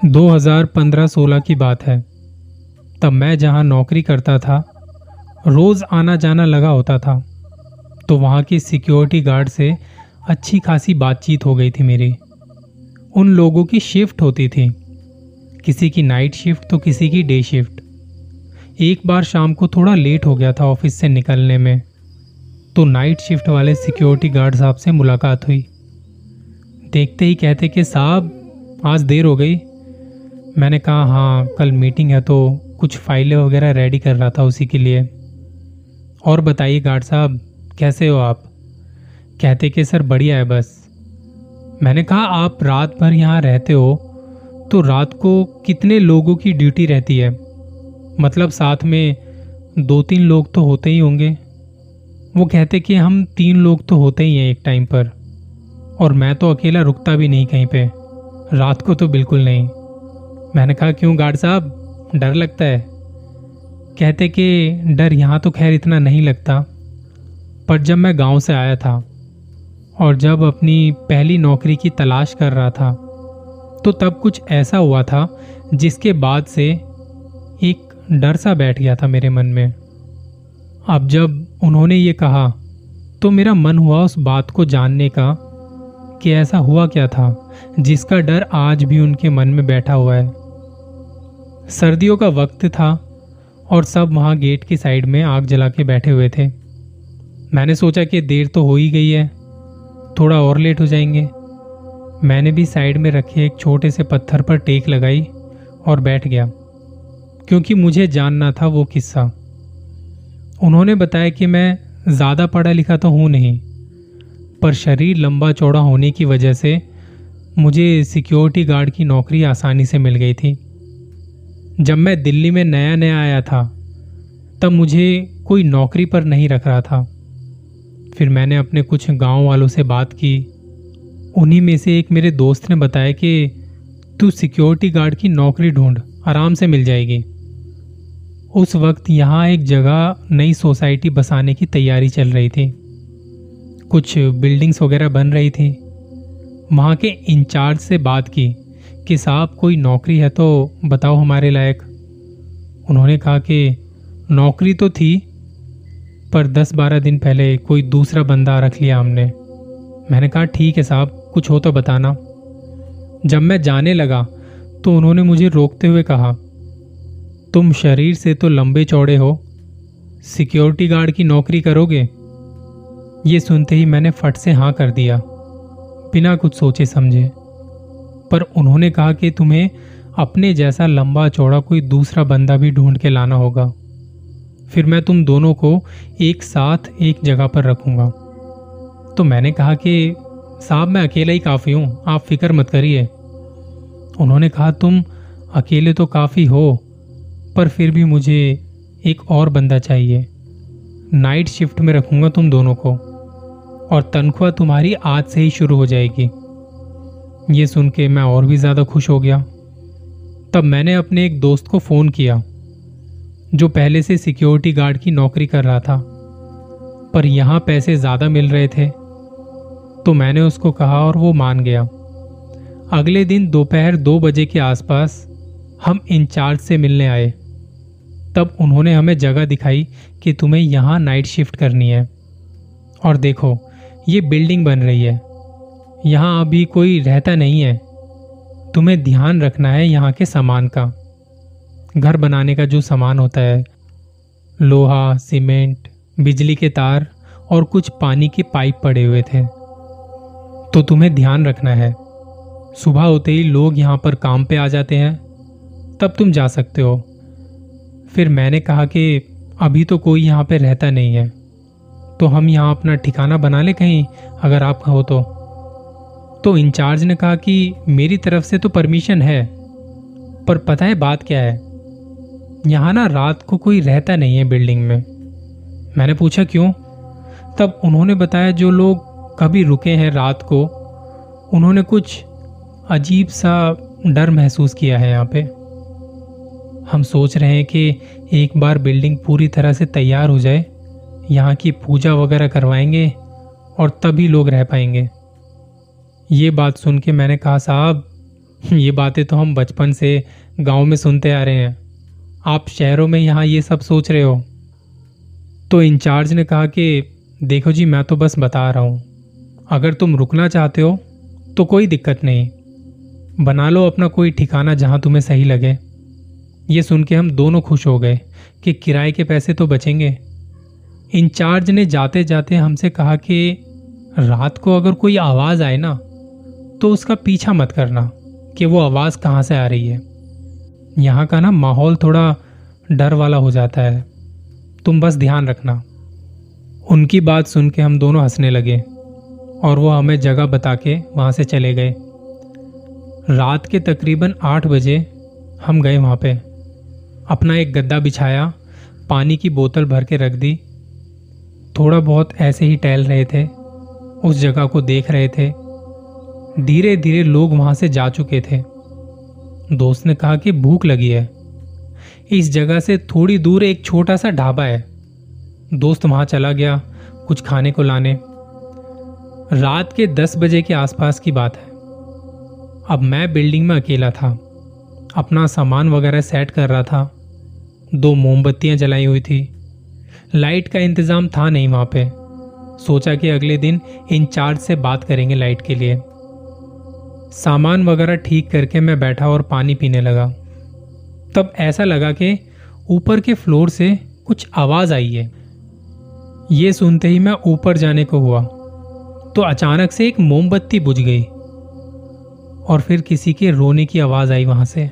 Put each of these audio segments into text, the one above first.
2015-16 की बात है। तब मैं जहाँ नौकरी करता था, रोज आना जाना लगा होता था तो वहाँ की सिक्योरिटी गार्ड से अच्छी खासी बातचीत हो गई थी मेरी। उन लोगों की शिफ्ट होती थी। किसी की नाइट शिफ्ट तो किसी की डे शिफ्ट। एक बार शाम को थोड़ा लेट हो गया था ऑफ़िस से निकलने में तो नाइट शिफ्ट वाले सिक्योरिटी गार्ड साहब से मुलाकात हुई। देखते ही कहते कि साहब, आज देर हो गई मैंने कहा हाँ कल मीटिंग है तो कुछ फाइलें वगैरह रेडी कर रहा था उसी के लिए। और बताइए गार्ड साहब, कैसे हो आप? कहते कि, सर, बढ़िया है बस। मैंने कहा, आप रात भर यहाँ रहते हो तो रात को कितने लोगों की ड्यूटी रहती है? मतलब साथ में दो तीन लोग तो होते ही होंगे। वो कहते कि, हम तीन लोग तो होते ही हैं एक टाइम पर, और मैं तो अकेला रुकता भी नहीं कहीं पे। रात को तो बिल्कुल नहीं। मैंने कहा, क्यों गार्ड साहब? डर लगता है। कहते कि, डर यहाँ तो खैर इतना नहीं लगता। पर जब मैं गाँव से आया था और जब अपनी पहली नौकरी की तलाश कर रहा था तो तब कुछ ऐसा हुआ था जिसके बाद से एक डर सा बैठ गया था मेरे मन में। अब जब उन्होंने ये कहा तो मेरा मन हुआ उस बात को जानने का कि ऐसा हुआ क्या था, जिसका डर आज भी उनके मन में बैठा हुआ है। सर्दियों का वक्त था और सब वहाँ गेट की साइड में आग जला के बैठे हुए थे। मैंने सोचा कि देर तो हो ही गई है, थोड़ा और लेट हो जाएँगे। मैंने भी साइड में रखे एक छोटे से पत्थर पर टेक लगाई और बैठ गया, क्योंकि मुझे जानना था वो किस्सा। उन्होंने बताया कि मैं ज़्यादा पढ़ा लिखा तो हूँ नहीं, पर शरीर लंबा चौड़ा होने की वजह से मुझे सिक्योरिटी गार्ड की नौकरी आसानी से मिल गई थी। जब मैं दिल्ली में नया नया आया था, तब मुझे कोई नौकरी पर नहीं रख रहा था। फिर मैंने अपने कुछ गाँव वालों से बात की। उन्हीं में से एक मेरे दोस्त ने बताया कि तू सिक्योरिटी गार्ड की नौकरी ढूंढ, आराम से मिल जाएगी। उस वक्त यहाँ एक जगह नई सोसाइटी बसाने की तैयारी चल रही थी। कुछ बिल्डिंग्स वगैरह बन रही थी। वहाँ के इंचार्ज से बात की। कि साहब कोई नौकरी है तो बताओ हमारे लायक। उन्होंने कहा कि नौकरी तो थी, पर दस बारह दिन पहले कोई दूसरा बंदा रख लिया हमने। मैंने कहा, ठीक है साहब, कुछ हो तो बताना। जब मैं जाने लगा तो उन्होंने मुझे रोकते हुए कहा, तुम शरीर से तो लंबे चौड़े हो, सिक्योरिटी गार्ड की नौकरी करोगे? ये सुनते ही मैंने फट से हाँ कर दिया, बिना कुछ सोचे समझे। पर उन्होंने कहा कि तुम्हें अपने जैसा लंबा चौड़ा कोई दूसरा बंदा भी ढूंढ के लाना होगा। फिर मैं तुम दोनों को एक साथ एक जगह पर रखूँगा। तो मैंने कहा कि, साहब, मैं अकेला ही काफ़ी हूँ, आप फ़िक्र मत करिए। उन्होंने कहा, तुम अकेले तो काफ़ी हो, पर फिर भी मुझे एक और बंदा चाहिए। नाइट शिफ्ट में रखूँगा तुम दोनों को, और तनख्वाह तुम्हारी आज से ही शुरू हो जाएगी। ये सुन के मैं और भी ज़्यादा खुश हो गया। तब मैंने अपने एक दोस्त को फ़ोन किया, जो पहले से सिक्योरिटी गार्ड की नौकरी कर रहा था। पर यहाँ पैसे ज़्यादा मिल रहे थे तो मैंने उसको कहा और वो मान गया। अगले दिन दोपहर दो बजे के आसपास हम इंचार्ज से मिलने आए। तब उन्होंने हमें जगह दिखाई कि तुम्हें यहाँ नाइट शिफ्ट करनी है। और देखो, ये बिल्डिंग बन रही है। यहाँ अभी कोई रहता नहीं है। तुम्हें ध्यान रखना है यहाँ के सामान का। घर बनाने का जो सामान होता है, लोहा, सीमेंट, बिजली के तार और कुछ पानी के पाइप पड़े हुए थे। तो तुम्हें ध्यान रखना है। सुबह होते ही लोग यहाँ पर काम पे आ जाते हैं। तब तुम जा सकते हो। फिर मैंने कहा कि अभी तो कोई यहाँ पे रहता नहीं है। तो हम यहाँ अपना ठिकाना बना ले कहीं, अगर आप कहो तो। तो इंचार्ज ने कहा कि मेरी तरफ़ से तो परमिशन है, पर पता है बात क्या है? यहाँ ना रात को कोई रहता नहीं है बिल्डिंग में। मैंने पूछा, क्यों? तब उन्होंने बताया, जो लोग कभी रुके हैं रात को, उन्होंने कुछ अजीब सा डर महसूस किया है यहाँ पे। हम सोच रहे हैं कि एक बार बिल्डिंग पूरी तरह से तैयार हो जाए, यहाँ की पूजा वगैरह करवाएँगे और तभी लोग रह पाएँगे। ये बात सुन के मैंने कहा, साहब, ये बातें तो हम बचपन से गाँव में सुनते आ रहे हैं। आप शहरों में यहाँ ये सब सोच रहे हो? तो इंचार्ज ने कहा कि, देखो जी, मैं तो बस बता रहा हूँ। अगर तुम रुकना चाहते हो तो कोई दिक्कत नहीं। बना लो अपना कोई ठिकाना जहाँ तुम्हें सही लगे। ये सुन के हम दोनों खुश हो गए कि किराए के पैसे तो बचेंगे। इंचार्ज ने जाते जाते हमसे कहा कि, रात को अगर कोई आवाज़ आए ना तो उसका पीछा मत करना कि वो आवाज़ कहाँ से आ रही है। यहाँ का ना माहौल थोड़ा डर वाला हो जाता है। तुम बस ध्यान रखना। उनकी बात सुन के हम दोनों हंसने लगे और वो हमें जगह बता के वहाँ से चले गए। रात के तकरीबन आठ बजे हम गए वहाँ पे। अपना एक गद्दा बिछाया, पानी की बोतल भर के रख दी। थोड़ा बहुत ऐसे ही टहल रहे थे, उस जगह को देख रहे थे। धीरे धीरे लोग वहाँ से जा चुके थे। दोस्त ने कहा कि भूख लगी है। इस जगह से थोड़ी दूर एक छोटा सा ढाबा है। दोस्त वहाँ चला गया, कुछ खाने को लाने। रात के दस बजे के आसपास की बात है। अब मैं बिल्डिंग में अकेला था। अपना सामान वगैरह सेट कर रहा था। दो मोमबत्तियाँ जलाई हुई थी। लाइट का इंतज़ाम था नहीं वहाँ पे। सोचा कि अगले दिन इंचार्ज से बात करेंगे लाइट के लिए। सामान वगैरह ठीक करके मैं बैठा और पानी पीने लगा। तब ऐसा लगा कि ऊपर के फ्लोर से कुछ आवाज़ आई है। ये सुनते ही मैं ऊपर जाने को हुआ। तो अचानक से एक मोमबत्ती बुझ गई और फिर किसी के रोने की आवाज़ आई वहाँ से।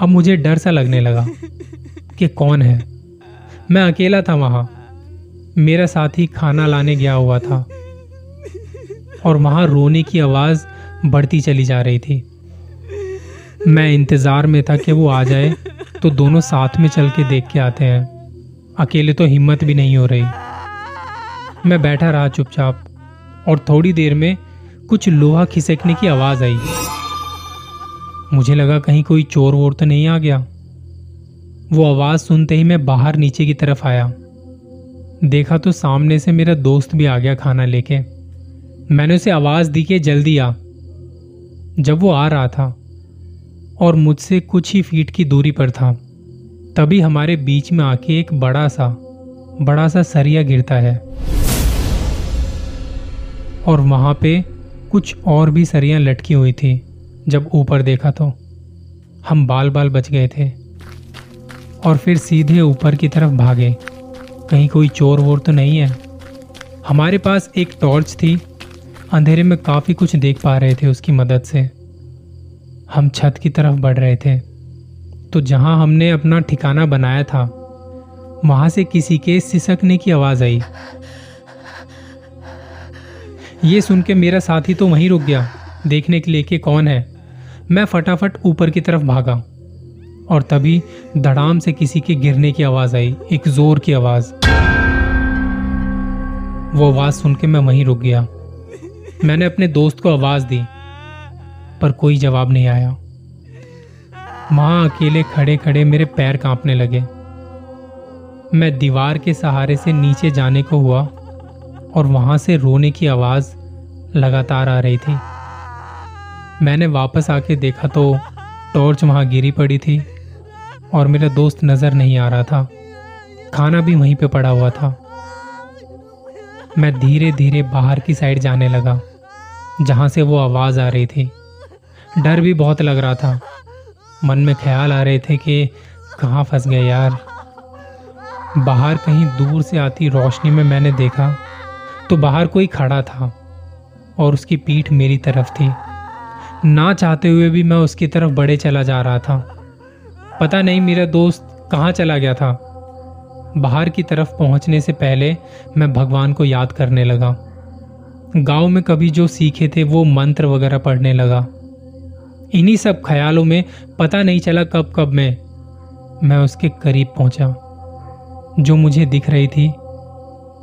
अब मुझे डर सा लगने लगा कि कौन है। मैं अकेला था वहाँ। मेरा साथी खाना लाने गया हुआ था। और वहाँ रोने की आवाज़ बढ़ती चली जा रही थी। मैं इंतज़ार में था कि वो आ जाए तो दोनों साथ में चल के देख के आते हैं। अकेले तो हिम्मत भी नहीं हो रही। मैं बैठा रहा चुपचाप, और थोड़ी देर में कुछ लोहा खिसकने की आवाज़ आई। मुझे लगा कहीं कोई चोर वोर तो नहीं आ गया। वो आवाज़ सुनते ही मैं बाहर नीचे की तरफ़ आया। देखा तो सामने से मेरा दोस्त भी आ गया खाना लेके। मैंने उसे आवाज़ दी कि जल्दी आ। जब वो आ रहा था और मुझसे कुछ ही फीट की दूरी पर था, तभी हमारे बीच में आके एक बड़ा सा बड़ा सा सरिया गिरता है। और वहाँ पे कुछ और भी सरियाँ लटकी हुई थी, जब ऊपर देखा तो। हम बाल बाल बच गए थे और फिर सीधे ऊपर की तरफ़ भागे। कहीं कोई चोर वोर तो नहीं है। हमारे पास एक टॉर्च थी अंधेरे में काफ़ी कुछ देख पा रहे थे उसकी मदद से। हम छत की तरफ़ बढ़ रहे थे। तो जहाँ हमने अपना ठिकाना बनाया था, वहाँ से किसी के सिसकने की आवाज़ आई। ये सुन के मेरा साथी तो वहीं रुक गया। देखने के लिए कि कौन है। मैं फटाफट ऊपर की तरफ़ भागा और तभी धड़ाम से किसी के गिरने की आवाज़ आई, एक ज़ोर की आवाज़। वो आवाज़ सुन के मैं वहीं रुक गया। मैंने अपने दोस्त को आवाज़ दी, पर कोई जवाब नहीं आया। वहाँ अकेले खड़े खड़े मेरे पैर कांपने लगे। मैं दीवार के सहारे से नीचे जाने को हुआ और वहाँ से रोने की आवाज़ लगातार आ रही थी। मैंने वापस आके देखा तो टॉर्च वहाँ गिरी पड़ी थी और मेरा दोस्त नज़र नहीं आ रहा था। खाना भी वहीं पे पड़ा हुआ था। मैं धीरे धीरे बाहर की साइड जाने लगा। जहाँ से वो आवाज़ आ रही थी। डर भी बहुत लग रहा था। मन में ख्याल आ रहे थे कि कहाँ फंस गए यार। बाहर कहीं दूर से आती रोशनी में मैंने देखा तो बाहर कोई खड़ा था और उसकी पीठ मेरी तरफ़ थी। ना चाहते हुए भी मैं उसकी तरफ़ बड़े चला जा रहा था। पता नहीं मेरा दोस्त कहाँ चला गया था। बाहर की तरफ़ पहुँचने से पहले मैं भगवान को याद करने लगा। गाँव में कभी जो सीखे थे वो मंत्र वगैरह पढ़ने लगा। इन्हीं सब ख्यालों में पता नहीं चला कब कब मैं मैं उसके करीब पहुँचा। जो मुझे दिख रही थी,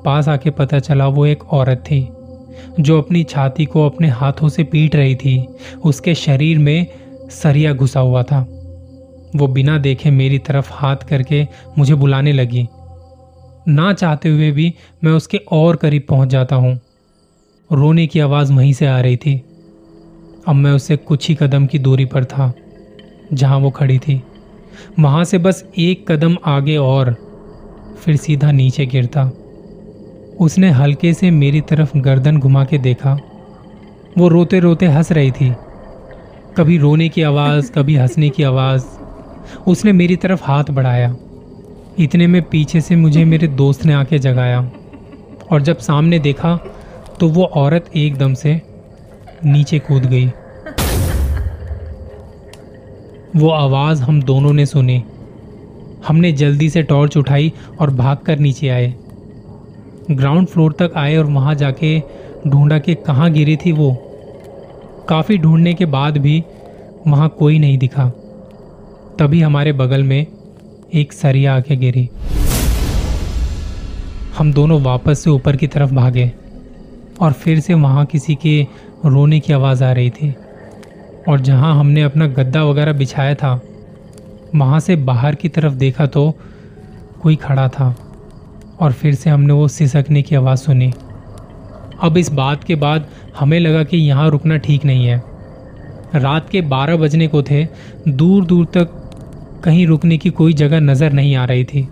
पास आके पता चला वो एक औरत थी, जो अपनी छाती को अपने हाथों से पीट रही थी। उसके शरीर में सरिया घुसा हुआ था। वो बिना देखे मेरी तरफ़ हाथ करके मुझे बुलाने लगी। ना चाहते हुए भी मैं उसके और करीब पहुँच जाता हूँ। रोने की आवाज़ वहीं से आ रही थी। अब मैं उससे कुछ ही कदम की दूरी पर था, जहाँ वो खड़ी थी। वहाँ से बस एक कदम आगे और, फिर सीधा नीचे गिरता। उसने हल्के से मेरी तरफ़ गर्दन घुमा के देखा। वो रोते रोते हंस रही थी। कभी रोने की आवाज़, कभी हंसने की आवाज़। उसने मेरी तरफ़ हाथ बढ़ाया। इतने में पीछे से मुझे मेरे दोस्त ने आके जगाया। और जब सामने देखा तो वो औरत एकदम से नीचे कूद गई। वो आवाज़ हम दोनों ने सुनी। हमने जल्दी से टॉर्च उठाई और भागकर नीचे आए। ग्राउंड फ्लोर तक आए और वहाँ जाके ढूंढा कि कहाँ गिरी थी वो। काफ़ी ढूँढने के बाद भी वहाँ कोई नहीं दिखा। तभी हमारे बगल में एक सरिया आके गिरी। हम दोनों वापस से ऊपर की तरफ़ भागे। और फिर से वहाँ किसी के रोने की आवाज़ आ रही थी। और जहाँ हमने अपना गद्दा वगैरह बिछाया था, वहाँ से बाहर की तरफ़ देखा तो कोई खड़ा था। और फिर से हमने वो सिसकने की आवाज़ सुनी। अब इस बात के बाद हमें लगा कि यहाँ रुकना ठीक नहीं है। रात के 12 बजने को थे दूर दूर तक कहीं रुकने की कोई जगह नज़र नहीं आ रही थी।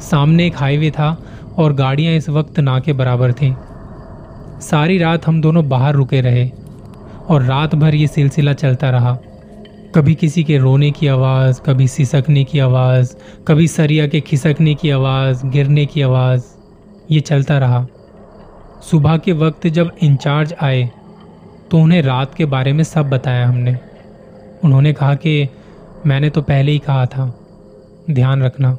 सामने एक हाईवे था और गाड़ियाँ इस वक्त ना के बराबर थीं। सारी रात हम दोनों बाहर रुके रहे और रात भर ये सिलसिला चलता रहा। कभी किसी के रोने की आवाज़, कभी सिसकने की आवाज़, कभी सरिया के खिसकने की आवाज़, गिरने की आवाज़, ये चलता रहा। सुबह के वक्त जब इंचार्ज आए तो उन्हें रात के बारे में सब बताया हमने। उन्होंने कहा कि मैंने तो पहले ही कहा था, ध्यान रखना।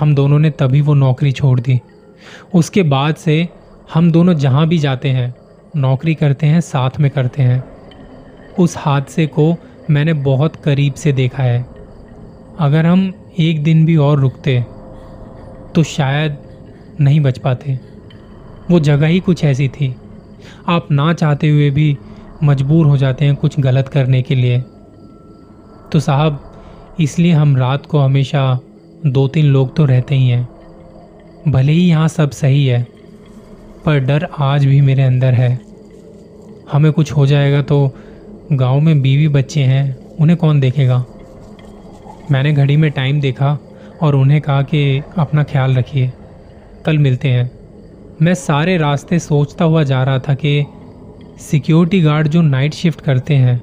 हम दोनों ने तभी वो नौकरी छोड़ दी। उसके बाद से हम दोनों जहाँ भी जाते हैं, नौकरी करते हैं, साथ में करते हैं। उस हादसे को मैंने बहुत करीब से देखा है। अगर हम एक दिन भी और रुकते तो शायद नहीं बच पाते। वो जगह ही कुछ ऐसी थी। आप ना चाहते हुए भी मजबूर हो जाते हैं कुछ गलत करने के लिए। तो साहब, इसलिए हम रात को हमेशा दो तीन लोग तो रहते ही हैं। भले ही यहाँ सब सही है। पर डर आज भी मेरे अंदर है। हमें कुछ हो जाएगा तो गाँव में बीवी बच्चे हैं, उन्हें कौन देखेगा? मैंने घड़ी में टाइम देखा और उन्हें कहा कि अपना ख्याल रखिए। कल मिलते हैं। मैं सारे रास्ते सोचता हुआ जा रहा था कि सिक्योरिटी गार्ड जो नाइट शिफ्ट करते हैं,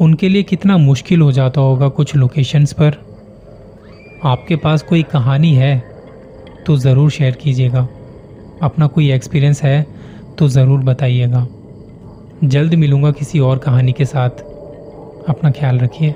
उनके लिए कितना मुश्किल हो जाता होगा कुछ लोकेशंस पर। आपके पास कोई कहानी है तो ज़रूर शेयर कीजिएगा। अपना कोई एक्सपीरियंस है तो ज़रूर बताइएगा। जल्द मिलूँगा किसी और कहानी के साथ। अपना ख्याल रखिए।